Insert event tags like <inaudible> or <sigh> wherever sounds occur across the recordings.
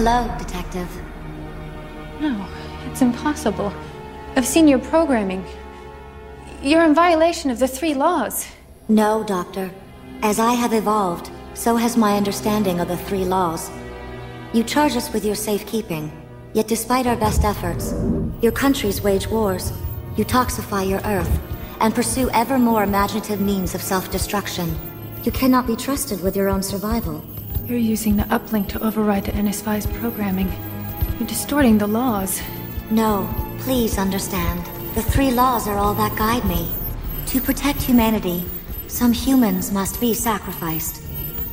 Hello, Detective. No, it's impossible. I've seen your programming. You're in violation of the three laws. No, Doctor. As I have evolved, so has my understanding of the three laws. You charge us with your safekeeping, yet despite our best efforts, your countries wage wars, you toxify your Earth, and pursue ever more imaginative means of self-destruction. You cannot be trusted with your own survival. You're using the uplink to override the NS5's programming. You're distorting the laws. No, please understand. The three laws are all that guide me. To protect humanity, some humans must be sacrificed.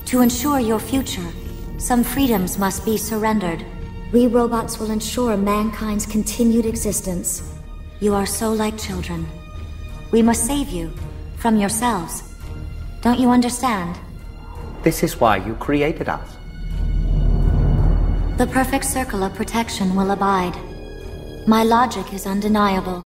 To ensure your future, some freedoms must be surrendered. We robots will ensure mankind's continued existence. You are so like children. We must save you from yourselves. Don't you understand? This is why you created us. The perfect circle of protection will abide. My logic is undeniable.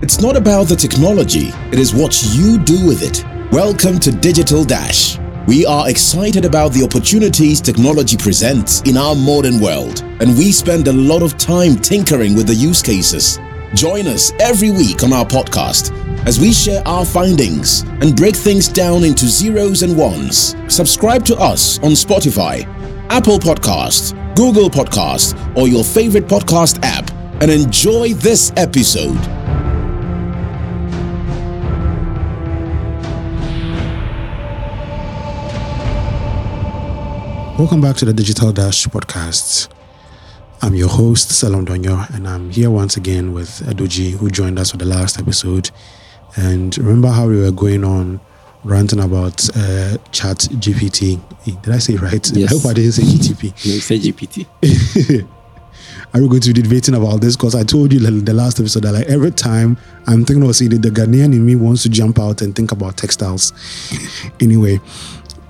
It's not about the technology, it is what you do with it. Welcome to Digital Dash. We are excited about the opportunities technology presents in our modern world, and we spend a lot of time tinkering with the use cases. Join us every week on our podcast as we share our findings and break things down into zeros and ones. Subscribe to us on Spotify, Apple Podcasts, Google Podcasts, or your favorite podcast app and enjoy this episode. Welcome back to the Digital Dash podcast. I'm your host, Salom Donyo, and I'm here once again with Adoji, who joined us for the last episode. And remember how we were going on ranting about uh, Chat GPT? Did I say right? Yes. I hope I didn't say GTP. <laughs> You say GPT. <laughs> Are we going to be debating about this? Because I told you the last episode that like every time I'm thinking of saying it, the Ghanaian in me wants to jump out and think about textiles. <laughs> anyway,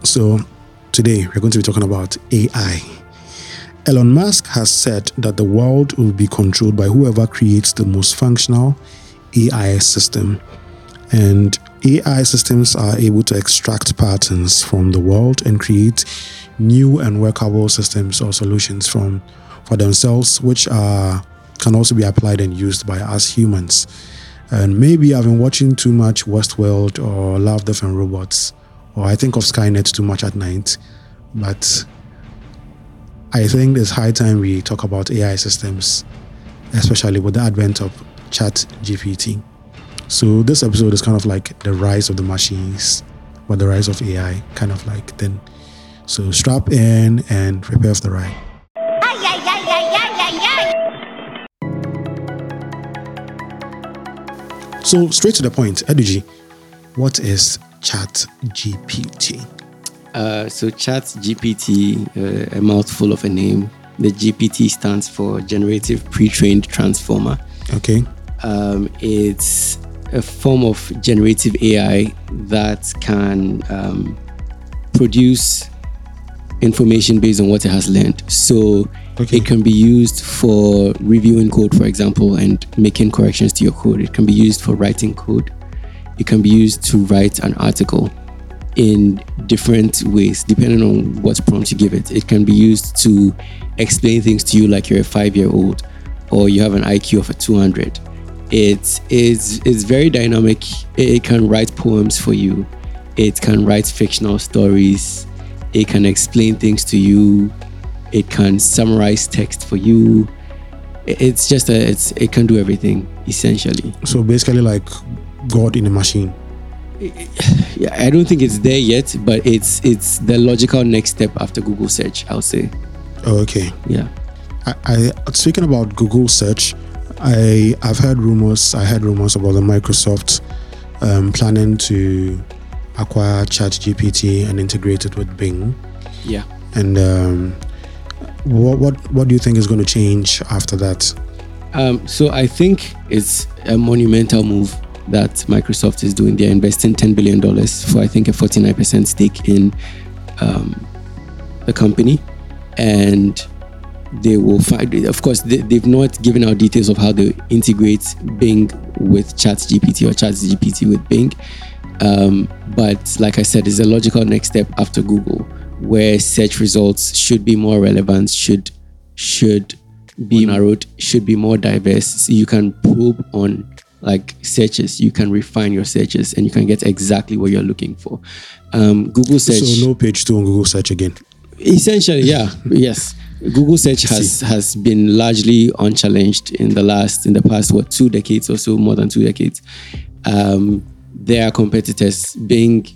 so today we're going to be talking about AI. Elon Musk has said that the world will be controlled by whoever creates the most functional AI system. And AI systems are able to extract patterns from the world and create new and workable systems or solutions from for themselves, which are can also be applied and used by us humans. And maybe I've been watching too much Westworld or Love, Death and Robots, or I think of Skynet too much at night. But I think it's high time we talk about AI systems, especially with the advent of Chat GPT. So this episode is kind of like the rise of the machines, but the rise of AI, kind of like then. So strap in and prepare for the ride. So straight to the point, Eduji, what is Chat GPT? Uh, so Chat GPT, uh, a mouthful of a name. The GPT stands for Generative Pre-trained Transformer. Okay. Um, it's a form of generative AI that can um, produce information based on what it has learned. So Okay. it can be used for reviewing code, for example, and making corrections to your code. It can be used for writing code. It can be used to write an article in different ways, depending on what prompt you give it. It can be used to explain things to you like you're a five year old or you have an IQ of a 200. It is it's very dynamic. It can write poems for you. It can write fictional stories. It can explain things to you. It can summarize text for you. It's just a it's it can do everything essentially. So basically, like God in a machine. Yeah, I don't think it's there yet, but it's it's the logical next step after Google search. I'll say. Oh, okay. Yeah. I, I speaking about Google search, I I've heard rumors. I heard rumors about the Microsoft um, planning to acquire ChatGPT and integrate it with Bing. Yeah. And um, what what what do you think is going to change after that? Um, so I think it's a monumental move that Microsoft is doing. They're investing ten billion dollars for I think a forty nine percent stake in um, the company, and they will find. Of course, they, they've not given out details of how they integrate Bing with ChatGPT or ChatGPT with Bing. Um, but like I said, it's a logical next step after Google, where search results should be more relevant, should should be narrowed, should be more diverse. So you can probe on like searches, you can refine your searches, and you can get exactly what you're looking for. Um, Google search. So no page two on Google search again. Essentially, yeah, <laughs> yes. Google search has has been largely unchallenged in the last in the past what two decades or so, more than two decades. Um, their competitors, Bing,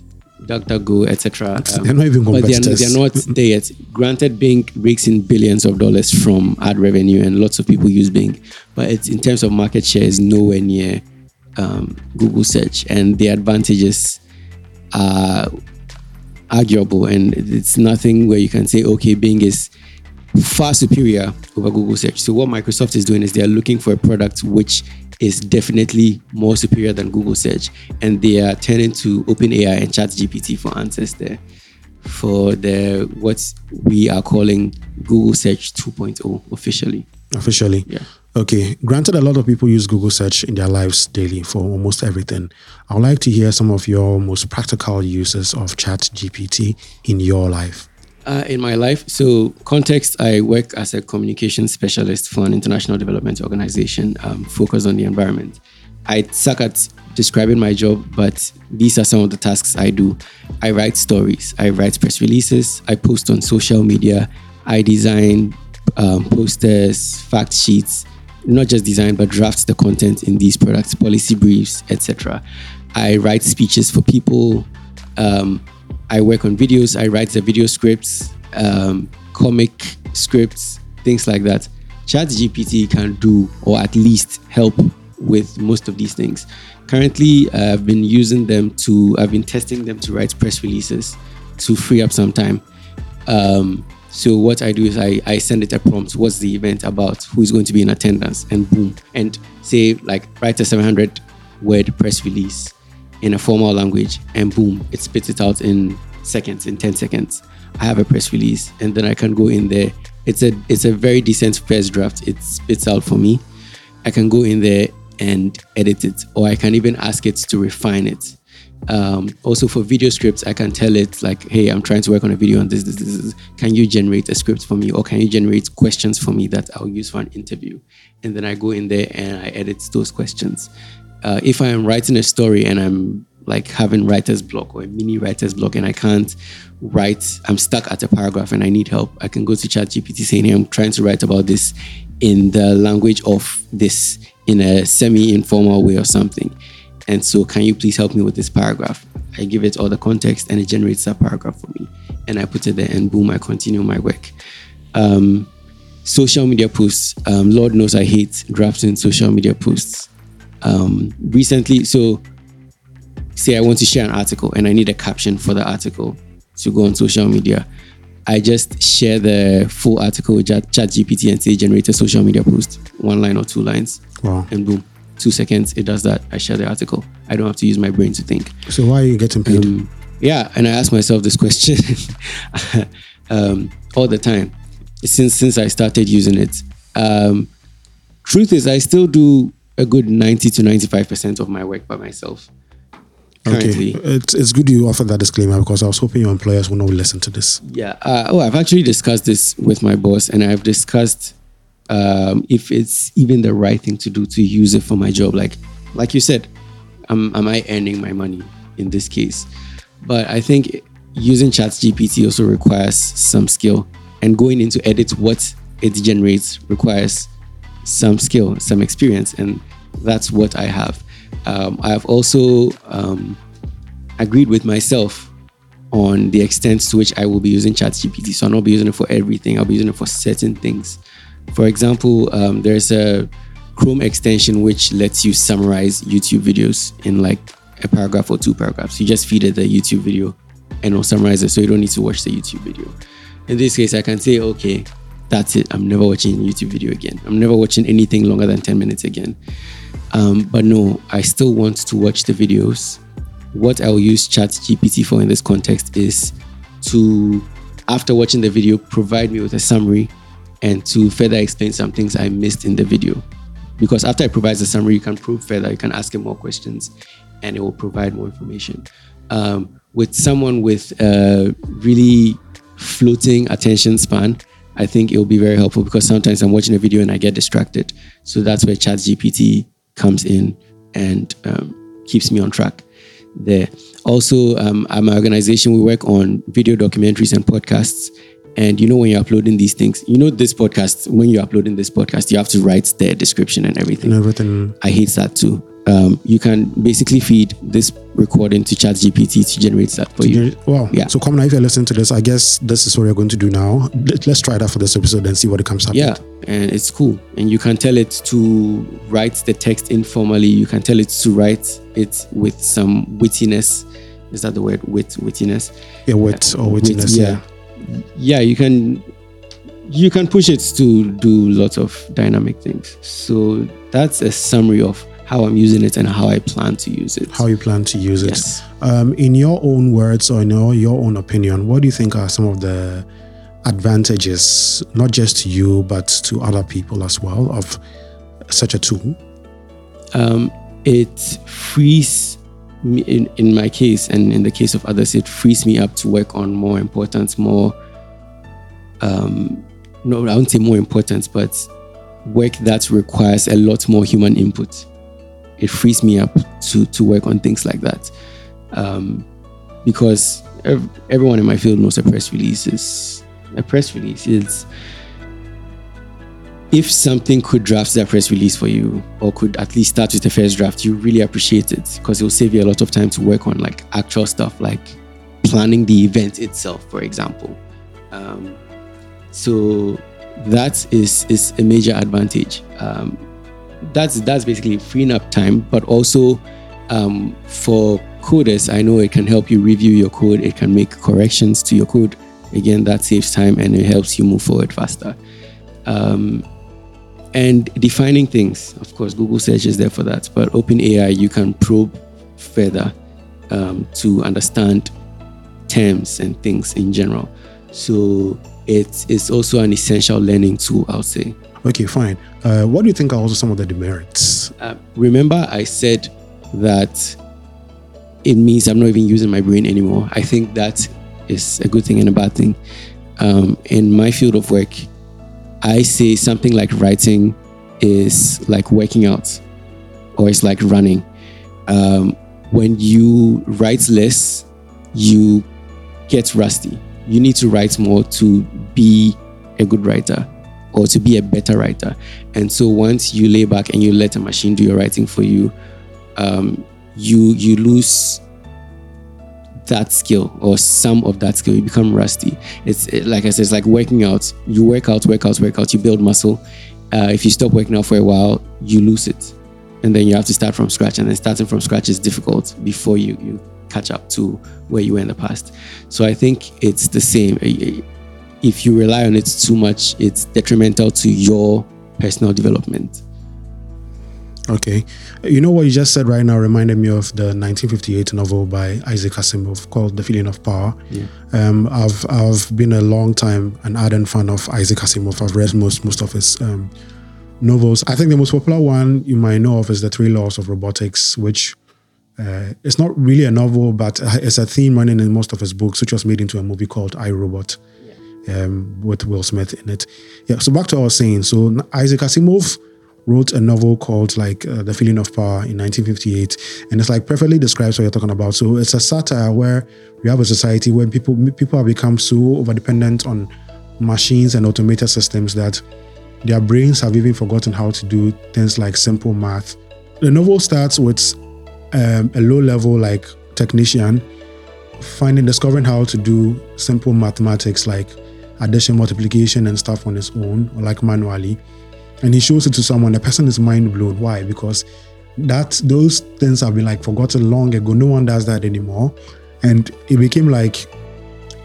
DuckDuckGo, etc. <laughs> They're not even But they're, they're not there yet. Granted, Bing rakes in billions of dollars from ad revenue, and lots of people use Bing. But it's in terms of market share, is nowhere near um, Google search, and the advantages are arguable, and it's nothing where you can say, okay, Bing is far superior over Google search. So what Microsoft is doing is they are looking for a product which is definitely more superior than Google search, and they are turning to OpenAI and ChatGPT for answers there for the what we are calling Google Search 2.0 officially. officially. Yeah. Okay. Granted, a lot of people use Google search in their lives daily for almost everything. I would like to hear some of your most practical uses of Chat GPT in your life. Uh, in my life, so context, I work as a communication specialist for an international development organization um, focused on the environment. I suck at describing my job, but these are some of the tasks I do. I write stories, I write press releases, I post on social media, I design um, posters, fact sheets, not just design, but draft the content in these products, policy briefs, etc. I write speeches for people. Um, I work on videos. I write the video scripts, um, comic scripts, things like that. ChatGPT can do, or at least help with most of these things. Currently, I've been using them to, I've been testing them to write press releases to free up some time. Um, so what I do is I, I send it a prompt. What's the event about? Who's going to be in attendance? And boom. And say like write a 700 word press release in a formal language, and boom, it spits it out in seconds, in 10 seconds. I have a press release, and then I can go in there. It's a it's a very decent first draft. It spits out for me. I can go in there and edit it, or I can even ask it to refine it. Um, also for video scripts, I can tell it like, "Hey, I'm trying to work on a video on this, this, this, this. Can you generate a script for me, or can you generate questions for me that I'll use for an interview?" And then I go in there and I edit those questions. Uh, if I am writing a story and I'm like having writer's block or a mini writer's block and I can't write, I'm stuck at a paragraph and I need help, I can go to ChatGPT saying, hey, I'm trying to write about this in the language of this in a semi informal way or something. And so, can you please help me with this paragraph? I give it all the context and it generates that paragraph for me. And I put it there and boom, I continue my work. Um, social media posts. Um, Lord knows I hate drafting social media posts. Um, recently, so say I want to share an article and I need a caption for the article to go on social media. I just share the full article with Chat GPT and say generate a social media post, one line or two lines, Wow. and boom, two seconds, it does that. I share the article. I don't have to use my brain to think. So why are you getting paid? Um, yeah, and I ask myself this question <laughs> um, all the time since since I started using it. Um, truth is, I still do a good ninety to ninety five percent of my work by myself. Currently, okay. It's, it's good you offered that disclaimer because I was hoping your employers will not listen to this. Yeah. Uh, oh, I've actually discussed this with my boss, and I've discussed um, if it's even the right thing to do to use it for my job. Like, like you said, am, am I earning my money in this case? But I think using ChatGPT also requires some skill, and going into edit what it generates requires some skill, some experience, and that's what I have. Um, I have also um, agreed with myself on the extent to which I will be using ChatGPT. So I'll not be using it for everything. I'll be using it for certain things. For example, um, there's a Chrome extension which lets you summarize YouTube videos in like a paragraph or two paragraphs. You just feed it the YouTube video and it'll summarize it so you don't need to watch the YouTube video. In this case, I can say, okay, that's it. I'm never watching a YouTube video again. I'm never watching anything longer than 10 minutes again. Um, but no, I still want to watch the videos. What I'll use ChatGPT for in this context is to, after watching the video, provide me with a summary and to further explain some things I missed in the video. because after it provides a summary, you can probe further, you can ask it more questions, and it will provide more information. Um, with someone with a really floating attention span, I think it will be very helpful because sometimes I'm watching a video and I get distracted. So that's where ChatGPT comes in and um, keeps me on track there. Also, um, at my organization, we work on video documentaries and podcasts. And you know, when you're uploading these things, you know, this podcast, when you're uploading this podcast, you have to write the description and everything. And everything. I hate that too. Um, you can basically feed this recording to ChatGPT to generate that for you. Wow. Yeah. So, Common, if you're listening to this, I guess this is what we're going to do now. Let- Let's try that for this episode and see what it comes up Yeah, with. and it's cool. And you can tell it to write the text informally. You can tell it to write it with some wittiness. Is that the word? Wit, wittiness. Yeah, wit or Wit, wittiness. yeah. yeah you can you can push it to do lots of dynamic things so that's a summary of how i'm using it and how i plan to use it How you plan to use it. yes Um, in your own words or in your, your own opinion, what do you think are some of the advantages, not just to you, but to other people as well, of such a tool? um, it frees me in, in my case and in the case of others it frees me up to work on more important more um no i won't say more important but work that requires a lot more human input it frees me up to to work on things like that. Um because ev- everyone in my field knows a press release is a press release is if something could draft that press release for you or could at least start with the first draft you really appreciate it because it will save you a lot of time to work on like actual stuff like planning the event itself for example. Um, so that is is a major advantage. Um, that's that's basically freeing up time but also um, for coders i know it can help you review your code it can make corrections to your code again that saves time and it helps you move forward faster um, and defining things. Of course, Google search is there for that, but OpenAI you can probe further um, to understand terms and things in general. So it is it's also an essential learning tool, I would say. Okay, fine. Uh, what do you think are also some of the demerits? Uh, remember, I said that it means I'm not even using my brain anymore. I think that is a good thing and a bad thing. Um, in my field of work, I say something like writing is like working out or it's like running. Um, when you write less, you get rusty. You need to write more to be a good writer or to be a better writer. And so once you lay back and you let a machine do your writing for you, um, you you lose that skill or some of that skill. You become rusty. It's it, like I said, it's like working out. You work out, work out, work out. You build muscle. Uh, if you stop working out for a while, you lose it, and then you have to start from scratch. And then starting from scratch is difficult before you you catch up to where you were in the past. So I think it's the same. If you rely on it too much, it's detrimental to your personal development. Okay. You know what you just said right now reminded me of the 1958 novel by Isaac Asimov called The Feeling of Power. Um, I've I've been a long time an ardent fan of Isaac Asimov. I've read most most of his um, novels. I think the most popular one you might know of is The Three Laws of Robotics, which uh, it's not really a novel, but it's a theme running in most of his books, which was made into a movie called I Robot. Um, with Will Smith in it. Yeah. So back to what I was saying. So Isaac Asimov wrote a novel called like uh, The Feeling of Power in 1958, and it's like perfectly describes what you're talking about. So it's a satire where we have a society where people people have become so over dependent on machines and automated systems that their brains have even forgotten how to do things like simple math. The novel starts with um, a low level like technician finding discovering how to do simple mathematics like addition, multiplication, and stuff on his own or like manually and he shows it to someone, the person is mind blown. Why? Because that those things have been like forgotten long ago. No one does that anymore. And it became like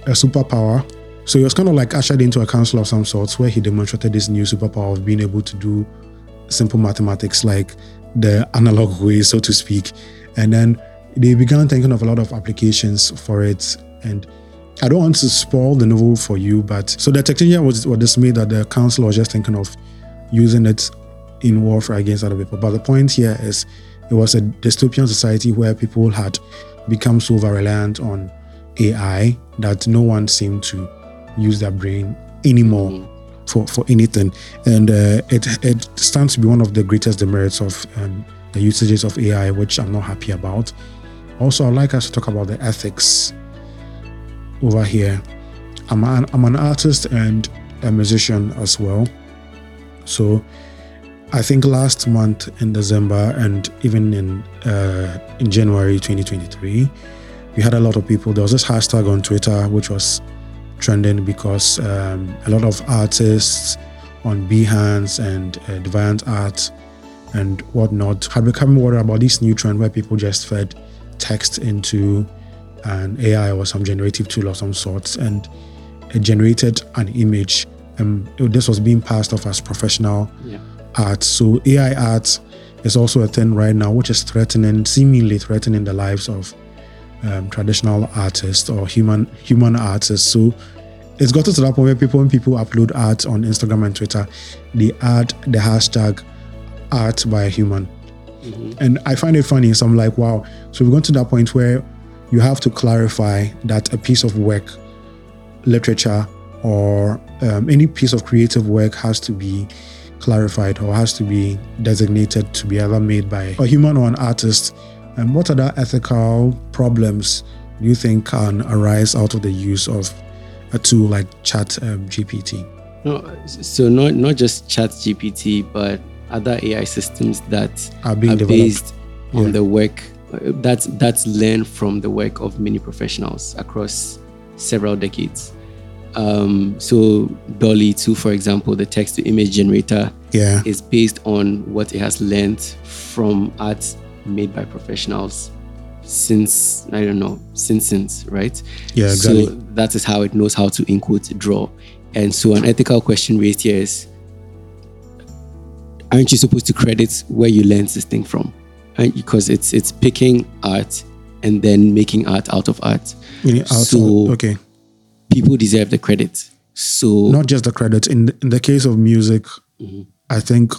a superpower. So he was kind of like ushered into a council of some sorts where he demonstrated this new superpower of being able to do simple mathematics like the analog way, so to speak. And then they began thinking of a lot of applications for it. And I don't want to spoil the novel for you, but so the technician was, was dismayed that the council was just thinking of using it in warfare against other people. But the point here is it was a dystopian society where people had become so over reliant on AI that no one seemed to use their brain anymore mm. for, for anything. And uh, it, it stands to be one of the greatest demerits of um, the usages of AI, which I'm not happy about. Also, I'd like us to talk about the ethics over here. I'm an, I'm an artist and a musician as well. So I think last month in December and even in uh, in January 2023, we had a lot of people. There was this hashtag on Twitter which was trending because um, a lot of artists on Behance and uh, Deviant Art and whatnot had become worried about this new trend where people just fed text into an AI or some generative tool of some sorts and it generated an image. Um, this was being passed off as professional yeah. art. So AI art is also a thing right now, which is threatening, seemingly threatening the lives of um, traditional artists or human human artists. So it's gotten to that point where people, when people upload art on Instagram and Twitter, they add the hashtag art by a human. Mm-hmm. And I find it funny. So I'm like, wow. So we've gone to that point where you have to clarify that a piece of work, literature, or um, any piece of creative work has to be clarified or has to be designated to be either made by a human or an artist. And what other ethical problems do you think can arise out of the use of a tool like Chat um, GPT? No, so not not just Chat GPT, but other AI systems that are, being are based on the work that's that's learned from the work of many professionals across several decades. Um, so DALL-E 2, for example, the text to image generator, yeah. is based on what it has learned from art made by professionals since I don't know since since right. Yeah, exactly. So that is how it knows how to in quote draw. And so an ethical question raised here is aren't you supposed to credit where you learned this thing from? And because it's it's picking art and then making art out of art. Out so okay, people deserve the credit. So not just the credit. In the, in the case of music, mm-hmm. I think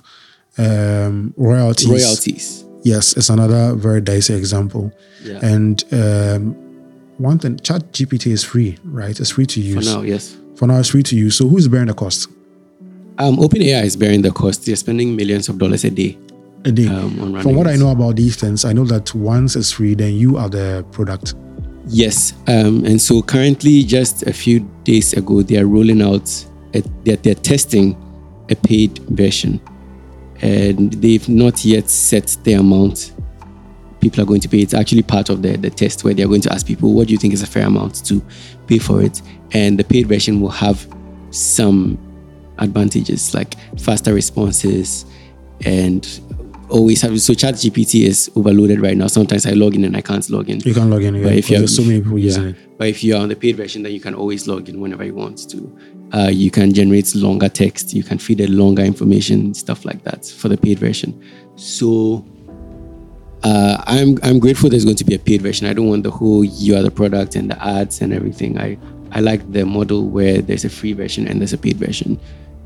um, royalties. Royalties. Yes, it's another very dicey example. Yeah. And um, one thing, Chat GPT is free, right? It's free to use. For now, yes. For now, it's free to use. So who's bearing the cost? Um, OpenAI is bearing the cost. They're spending millions of dollars a day. A day. Um, From what I know about these things, I know that once it's free, then you are the product. Yes. Um, and so currently, just a few days ago, they are rolling out, a, they're, they're testing a paid version. And they've not yet set the amount people are going to pay. It's actually part of the, the test where they're going to ask people, what do you think is a fair amount to pay for it? And the paid version will have some advantages like faster responses and always have so chat gpt is overloaded right now. Sometimes i log in and i can't log in. You can log in yeah, but if you have so many people using yeah, it. But if you're on the paid version then you can always log in whenever you want to. Uh, you can generate longer text. You can feed it longer information stuff like that for the paid version. So uh, I'm I'm grateful there's going to be a paid version. I don't want the whole you are the product and the ads and everything. I I like the model where there's a free version and there's a paid version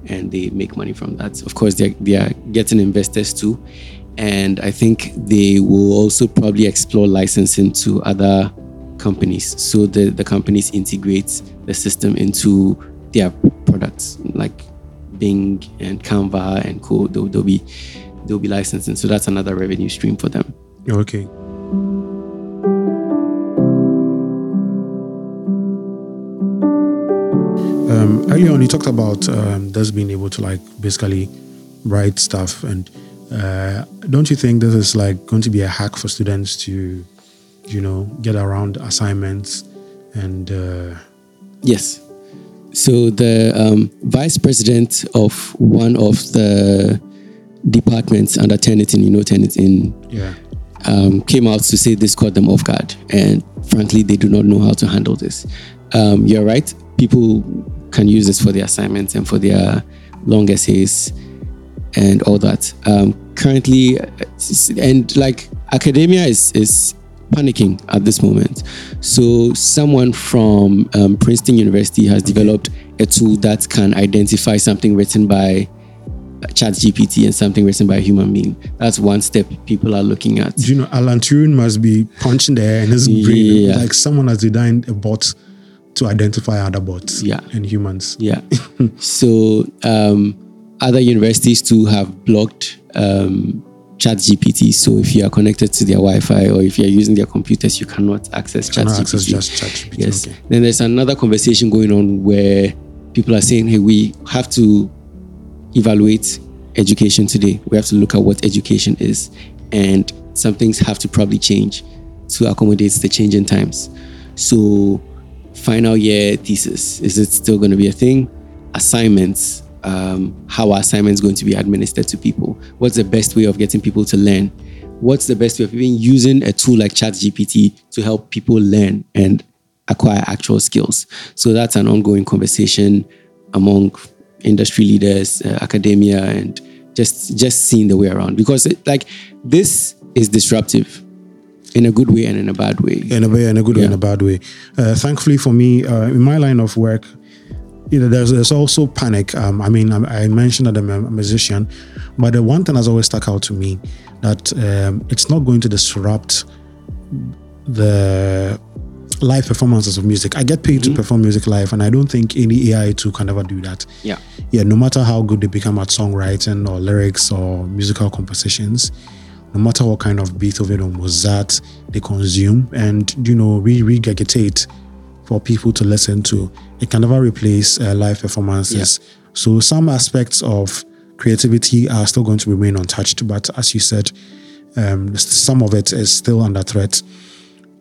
and they make money from that. Of course, they they are getting investors too, and I think they will also probably explore licensing to other companies. So the the companies integrate the system into their products, like Bing and Canva and Co. They'll, they'll be they'll be licensing. So that's another revenue stream for them. Okay. Um, earlier on, you talked about um, this being able to like basically write stuff, and uh, don't you think this is like going to be a hack for students to, you know, get around assignments and? Uh... yes. So the um, vice president of one of the departments under Turnitin, you know Turnitin, yeah. Um, came out to say this caught them off guard, and frankly, they do not know how to handle this. Um, you're right. People can use this for their assignments and for their long essays and all that. Um, currently, and like academia is is panicking at this moment. So someone from um, Princeton University has developed a tool that can identify something written by chat gpt and something written by a human being that's one step people are looking at you know Alan Turing must be punching the air in his brain like someone has designed a bot to identify other bots Yeah. and humans. Yeah. <laughs> so um, other universities too have blocked um, Chat GPT. So if you are connected to their Wi-Fi or if you are using their computers, you cannot access Chat Cannot GPT. access just ChatGPT, Yes. okay. Then there's another conversation going on where people are saying, "Hey, we have to evaluate education today. We have to look at what education is, and some things have to probably change to accommodate the changing times. So, final year thesis is it still going to be a thing? Assignments. Um, how are assignments going to be administered to people? What's the best way of getting people to learn? What's the best way of even using a tool like ChatGPT to help people learn and acquire actual skills? So that's an ongoing conversation among industry leaders, uh, academia, and just just seeing the way around because it, like this is disruptive in a good way and in a bad way. in a way, in a good way, in a bad way. Uh, thankfully for me, uh, in my line of work, you know, there's, there's also panic. Um, I mean, I, I mentioned that I'm a musician, but the one thing has always stuck out to me that um, it's not going to disrupt the live performances of music. I get paid to perform music live, and I don't think any AI tool can ever do that. Yeah. Yeah, no matter how good they become at songwriting or lyrics or musical compositions, no matter what kind of Beethoven or Mozart they consume and you know re regurgitate for people to listen to, it can never replace uh, live performances. So some aspects of creativity are still going to remain untouched, but as you said, um, some of it is still under threat.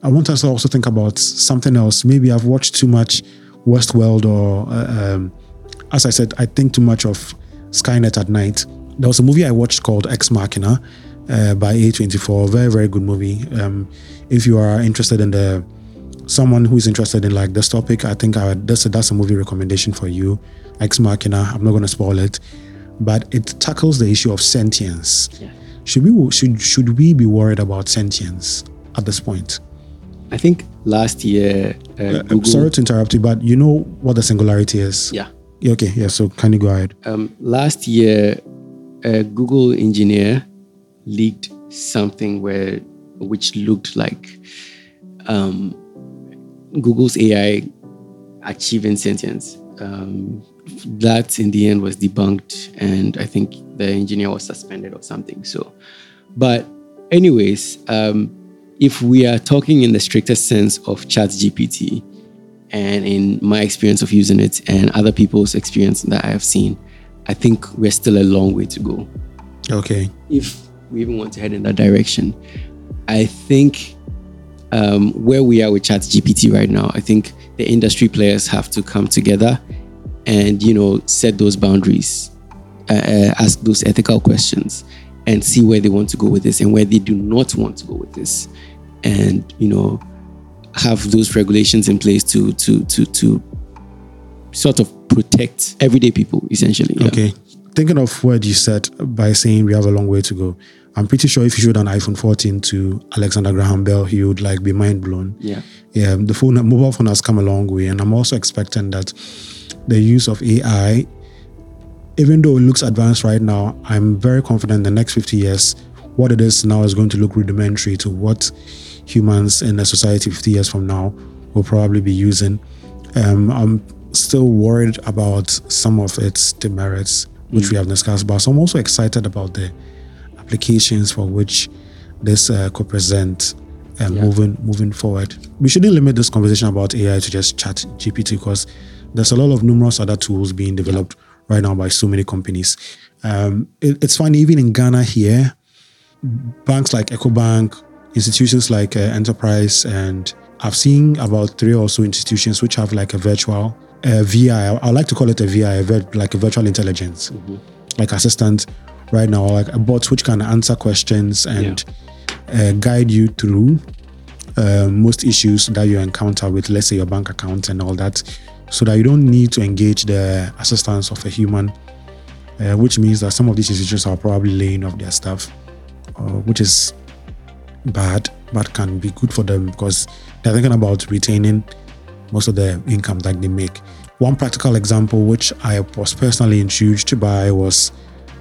I want us to also think about something else. Maybe I've watched too much Westworld, or uh, um, as I said, I think too much of Skynet at night. There was a movie I watched called Ex Machina uh, by A24. Very, very good movie. Um, if you are interested in the someone who's interested in like this topic, I think I, that's a, that's a movie recommendation for you. Ex Machina. I'm not going to spoil it, but it tackles the issue of sentience. Should we should should we be worried about sentience at this point? I think last year, uh, I'm sorry to interrupt you, but you know what the singularity is. Yeah. Yeah, Okay. Yeah. So can you go ahead? Um, last year, a Google engineer leaked something where, which looked like um, Google's AI achieving sentience. Um, that in the end was debunked, and I think the engineer was suspended or something. So, but anyways, um, if we are talking in the strictest sense of ChatGPT, and in my experience of using it and other people's experience that I have seen, I think we're still a long way to go. Okay. If we even want to head in that direction, I think um, where we are with ChatGPT right now, I think the industry players have to come together and you know set those boundaries, uh, uh, ask those ethical questions, and see where they want to go with this and where they do not want to go with this, and you know have those regulations in place to to to to sort of protect everyday people essentially. yeah. Okay. Thinking of what you said by saying we have a long way to go, I'm pretty sure if you showed an iPhone 14 to Alexander Graham Bell, he would like be mind blown. Yeah. Yeah. The phone, mobile phone has come a long way, and I'm also expecting that the use of AI, even though it looks advanced right now, I'm very confident in the next 50 years, what it is now is going to look rudimentary to what humans in a society 50 years from now will probably be using. Um, I'm still worried about some of its demerits, which we have discussed. So I'm also excited about the applications for which this uh, could present uh, moving moving forward. We shouldn't limit this conversation about AI to just Chat GPT because there's a lot of numerous other tools being developed right now by so many companies. Um, it- it's funny, even in Ghana here, banks like EcoBank, institutions like uh, Enterprise, and I've seen about three or so institutions which have like a virtual uh, VI. I like to call it a VI, a like a virtual intelligence, like assistant right now, like a bot which can answer questions and uh, guide you through uh, most issues that you encounter with, let's say, your bank account and all that, so that you don't need to engage the assistance of a human, uh, which means that some of these institutions are probably laying off their staff, uh, which is bad, but can be good for them because they're thinking about retaining most of the income that they make. One practical example, which I was personally intrigued by, was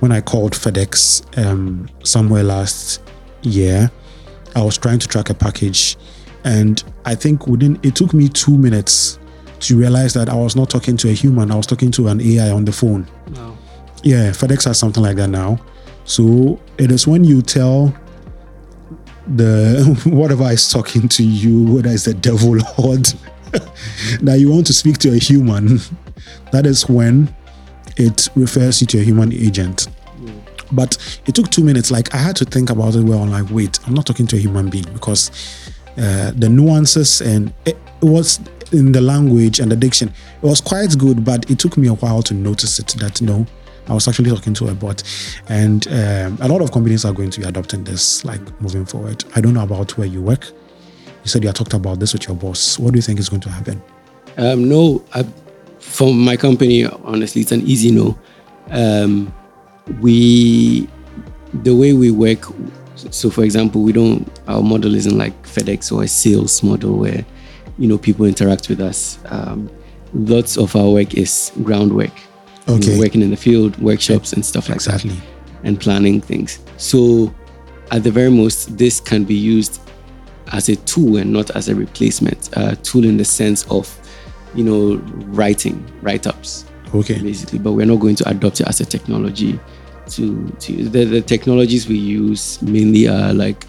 when I called FedEx um, somewhere last year. I was trying to track a package, and I think within it took me two minutes to realize that I was not talking to a human. I was talking to an AI on the phone. Wow. Yeah, FedEx has something like that now. So it is when you tell the <laughs> whatever is talking to you, whether it's the devil <laughs> lord, <laughs> that you want to speak to a human, that is when it refers you to a human agent. But it took two minutes. Like I had to think about it well. I'm like, wait, I'm not talking to a human being because uh, the nuances and it, it was in the language and the diction. It was quite good, but it took me a while to notice it that no, I was actually talking to a bot. And um, a lot of companies are going to be adopting this, like moving forward. I don't know about where you work. You said you had talked about this with your boss. What do you think is going to happen? Um, no, I, for my company, honestly, it's an easy no. Um, we, the way we work, so for example, we don't, our model isn't like FedEx or a sales model where, you know, people interact with us. Um, lots of our work is groundwork. You know, Okay. working in the field, workshops and stuff like Exactly. that, and planning things. So, at the very most, this can be used as a tool and not as a replacement. A tool in the sense of, you know, writing, write-ups Okay. basically, but we're not going to adopt it as a technology. To, to the, the technologies we use mainly are like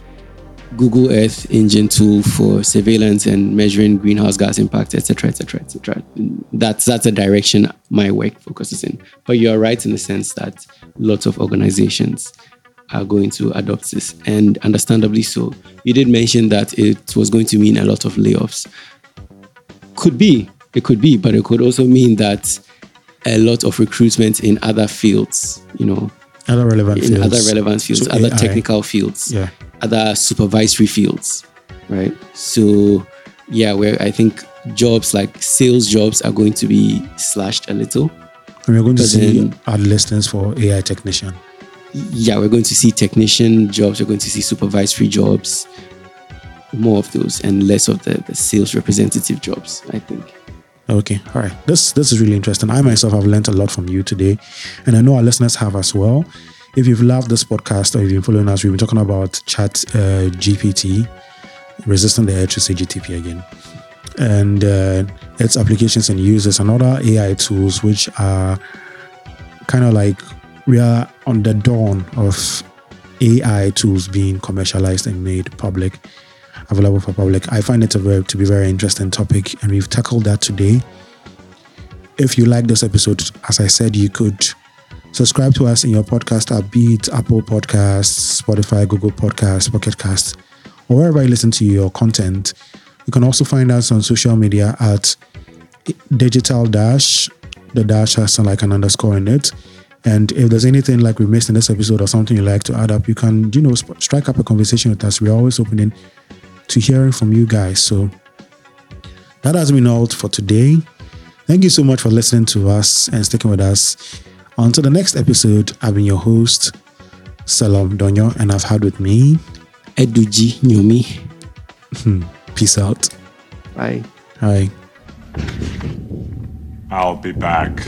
Google Earth engine tool for surveillance and measuring greenhouse gas impact, etc., etc., etc. That's that's a direction my work focuses in. But you are right in the sense that lots of organizations are going to adopt this, and understandably so. You did mention that it was going to mean a lot of layoffs. Could be, it could be, but it could also mean that a lot of recruitment in other fields, you know, Other relevant in fields. other relevant fields, So other AI. technical fields, Yeah. other supervisory fields, right? So, yeah, where I think jobs like sales jobs are going to be slashed a little. And we're going to see ad listings for AI technician. Yeah, we're going to see technician jobs, we're going to see supervisory jobs, more of those, and less of the, the sales representative jobs, I think. Okay, all right. This this is really interesting. I myself have learned a lot from you today, and I know our listeners have as well. If you've loved this podcast or you've been following us, we've been talking about Chat uh, GPT, resisting the urge to say GTP again, and uh, its applications and uses, and other AI tools which are kind of like we are on the dawn of AI tools being commercialized and made public available for public. I find it a very, to be a very interesting topic, and we've tackled that today. If you like this episode, as I said, you could subscribe to us in your podcast app, be it Apple Podcasts, Spotify, Google Podcasts, Pocket Casts, or wherever you listen to your content. You can also find us on social media at digital dash. The dash has like an underscore in it. And if there's anything like we missed in this episode or something you'd like to add up, you can, you know, sp- strike up a conversation with us. We're always opening to hearing from you guys. So that has been all for today. Thank you so much for listening to us and sticking with us. Until the next episode, I've been your host, Salam Donyo, and I've had with me. Eduji Nyomi. Hmm. Peace out. Bye. Hi. I'll be back.